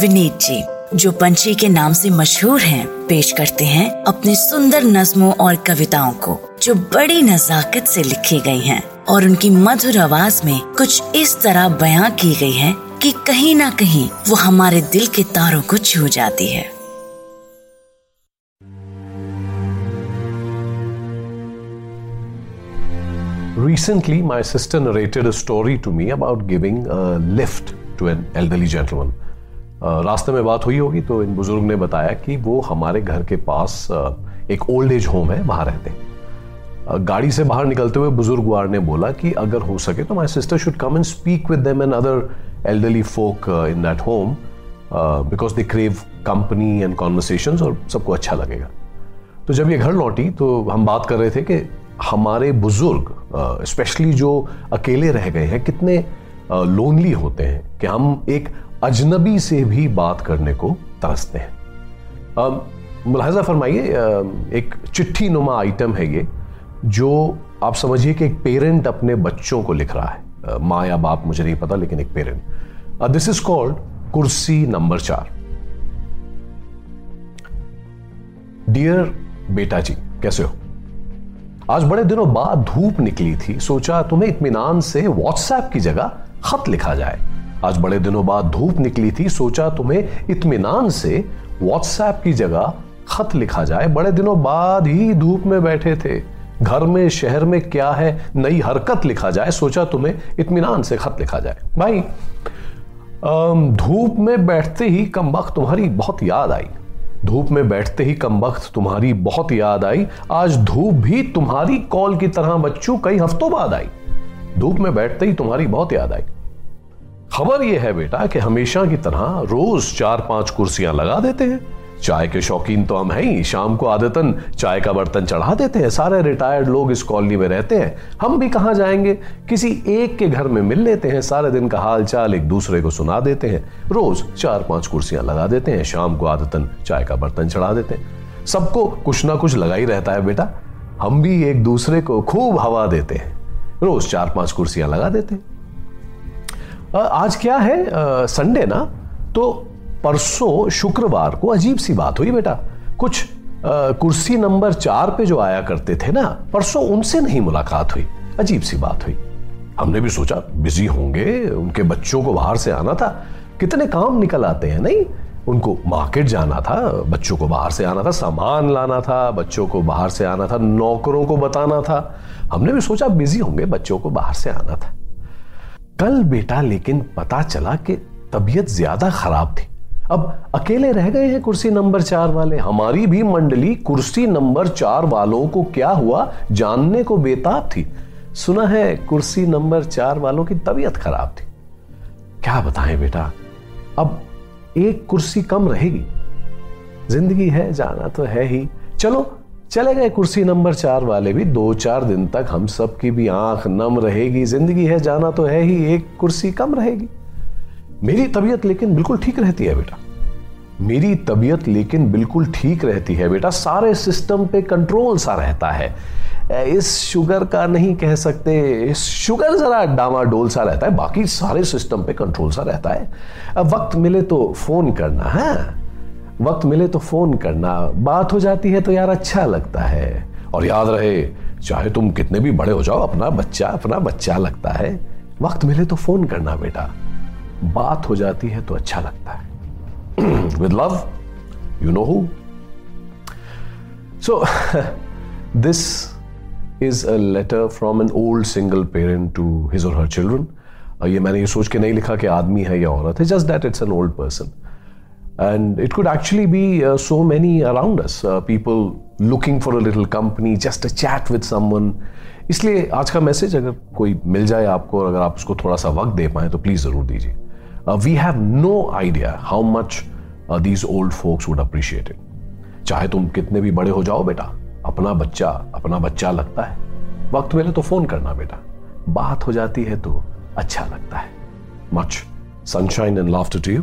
विनीत जी जो पंछी के नाम से मशहूर हैं, पेश करते हैं अपने सुंदर नज्मों और कविताओं को जो बड़ी नजाकत से लिखी गई हैं और उनकी मधुर आवाज़ में कुछ इस तरह बयां की गई है कि कहीं ना कहीं वो हमारे दिल के तारों को छू जाती है Recently, my sister narrated a story to me about giving a lift to an elderly gentleman. रास्ते में बात हुई होगी तो इन बुज़ुर्ग ने बताया कि वो हमारे घर के पास एक ओल्ड एज होम है वहाँ रहते हैं। गाड़ी से बाहर निकलते हुए बुज़ुर्ग वार ने बोला कि अगर हो सके तो my sister should come and speak with them and other elderly folk in that home because they crave company and conversation और सबको अच्छा लगेगा। तो जब ये घर लौटी तो हम बात कर रहे थे कि हमारे बुज़ुर्ग स्पेशली जो अकेले रह गए हैं, कितने लोनली होते हैं कि हम एक अजनबी से भी बात करने को तरसते हैं। मुलाजा फरमाइए एक चिट्ठी नुमा आइटम है ये, जो आप समझिए कि एक पेरेंट अपने बच्चों को लिख रहा है। माँ या बाप, मुझे नहीं पता, लेकिन एक पेरेंट। दिस इज़ कॉल्ड कुर्सी नंबर चार। डियर बेटा जी कैसे हो? आज बड़े दिनों बाद धूप निकली थी, सोचा तुम्हें इतमान से व्हाट्सएप की जगह खत लिखा जाए। आज बड़े दिनों बाद धूप निकली थी, सोचा तुम्हें इत्मीनान से व्हाट्सएप की जगह खत लिखा जाए। बड़े दिनों बाद ही धूप में बैठे थे। घर में, शहर में क्या है, नई हरकत लिखा जाए, सोचा तुम्हें इत्मीनान से खत लिखा जाए। भाई धूप में बैठते ही कम वक्त तुम्हारी बहुत याद आई। धूप में बैठते ही कम वक्त तुम्हारी बहुत याद आई। आज धूप भी तुम्हारी कॉल की तरह बच्चों, कई हफ्तों बाद आई। धूप में बैठते ही तुम्हारी बहुत याद आई। खबर यह है बेटा कि हमेशा की तरह रोज चार पाँच कुर्सियाँ लगा देते हैं। चाय के शौकीन तो हम हैं ही। शाम को आदतन चाय का बर्तन चढ़ा देते हैं। सारे रिटायर्ड लोग इस कॉलोनी में रहते हैं। हम भी कहाँ जाएँगे? किसी एक के घर में मिल लेते हैं। सारे दिन का हाल चाल एक दूसरे को सुना देते हैं। रोज चार पाँच कुर्सियाँ लगा देते हैं। शाम को आदतन चाय का बर्तन चढ़ा देते हैं। सबको कुछ ना कुछ लगा ही रहता है बेटा। हम भी एक दूसरे को खूब हवा देते हैं। रोज चार पाँच कुर्सियाँ लगा देते हैं। आज क्या है? संडे ना? तो परसों शुक्रवार को अजीब सी बात हुई बेटा। कुछ आ, कुर्सी नंबर चार पे जो आया करते थे ना परसों उनसे नहीं मुलाकात हुई। अजीब सी बात हुई। हमने भी सोचा बिज़ी होंगे उनके बच्चों को बाहर से आना था। कितने काम निकल आते हैं नहीं? उनको मार्केट जाना था बच्चों को बाहर से आना था सामान लाना था बच्चों को बाहर से आना था नौकरों को बताना था। हमने भी सोचा बिज़ी होंगे बच्चों को बाहर से आना था। कल बेटा, लेकिन पता चला कि तबीयत ज़्यादा खराब थी। अब अकेले रह गए हैं कुर्सी नंबर चार वाले। हमारी भी मंडली कुर्सी नंबर चार वालों को क्या हुआ जानने को बेताब थी। सुना है, कुर्सी नंबर चार वालों की तबीयत खराब थी। क्या बताएँ बेटा, अब एक कुर्सी कम रहेगी। ज़िंदगी है, जाना तो है ही। चलो चले गए कुर्सी नंबर चार वाले भी, दो चार दिन तक हम सब की भी आँख नम रहेगी, ज़िंदगी है, जाना तो है ही, एक कुर्सी कम रहेगी। मेरी तबीयत लेकिन बिल्कुल ठीक रहती है बेटा। मेरी तबीयत लेकिन बिल्कुल ठीक रहती है बेटा। सारे सिस्टम पे कंट्रोल सा रहता है। इस शुगर का नहीं कह सकते, इस शुगर जरा डामाडोल सा रहता है, बाकी सारे सिस्टम पे कंट्रोल सा रहता है। अब वक्त मिले तो फ़ोन करना, है। वक्त मिले तो फ़ोन करना। बात हो जाती है तो यार अच्छा लगता है। और याद रहे, चाहे तुम कितने भी बड़े हो जाओ, अपना बच्चा अपना बच्चा लगता है। वक्त मिले तो फ़ोन करना बेटा। बात हो जाती है तो अच्छा लगता है। With love you know who so this is a letter from an old single parent to his or her children ये मैंने ये सोच के नहीं लिखा कि आदमी है या औरत है just that it's an old person And it could actually be uh, so many around us, uh, people looking for a little company, just a chat with someone. इसलिए आज का मैसेज अगर कोई मिल जाए आपको और अगर आप उसको थोड़ा सा वक्त दे पाए तो प्लीज़ ज़रूर दीजिए। We have no idea how much these old folks would appreciate it चाहे तुम कितने भी बड़े हो जाओ बेटा अपना बच्चा अपना बच्चा लगता है। वक्त मिले तो फ़ोन करना बेटा। बात हो जाती है तो अच्छा लगता है। Much sunshine and laughter to you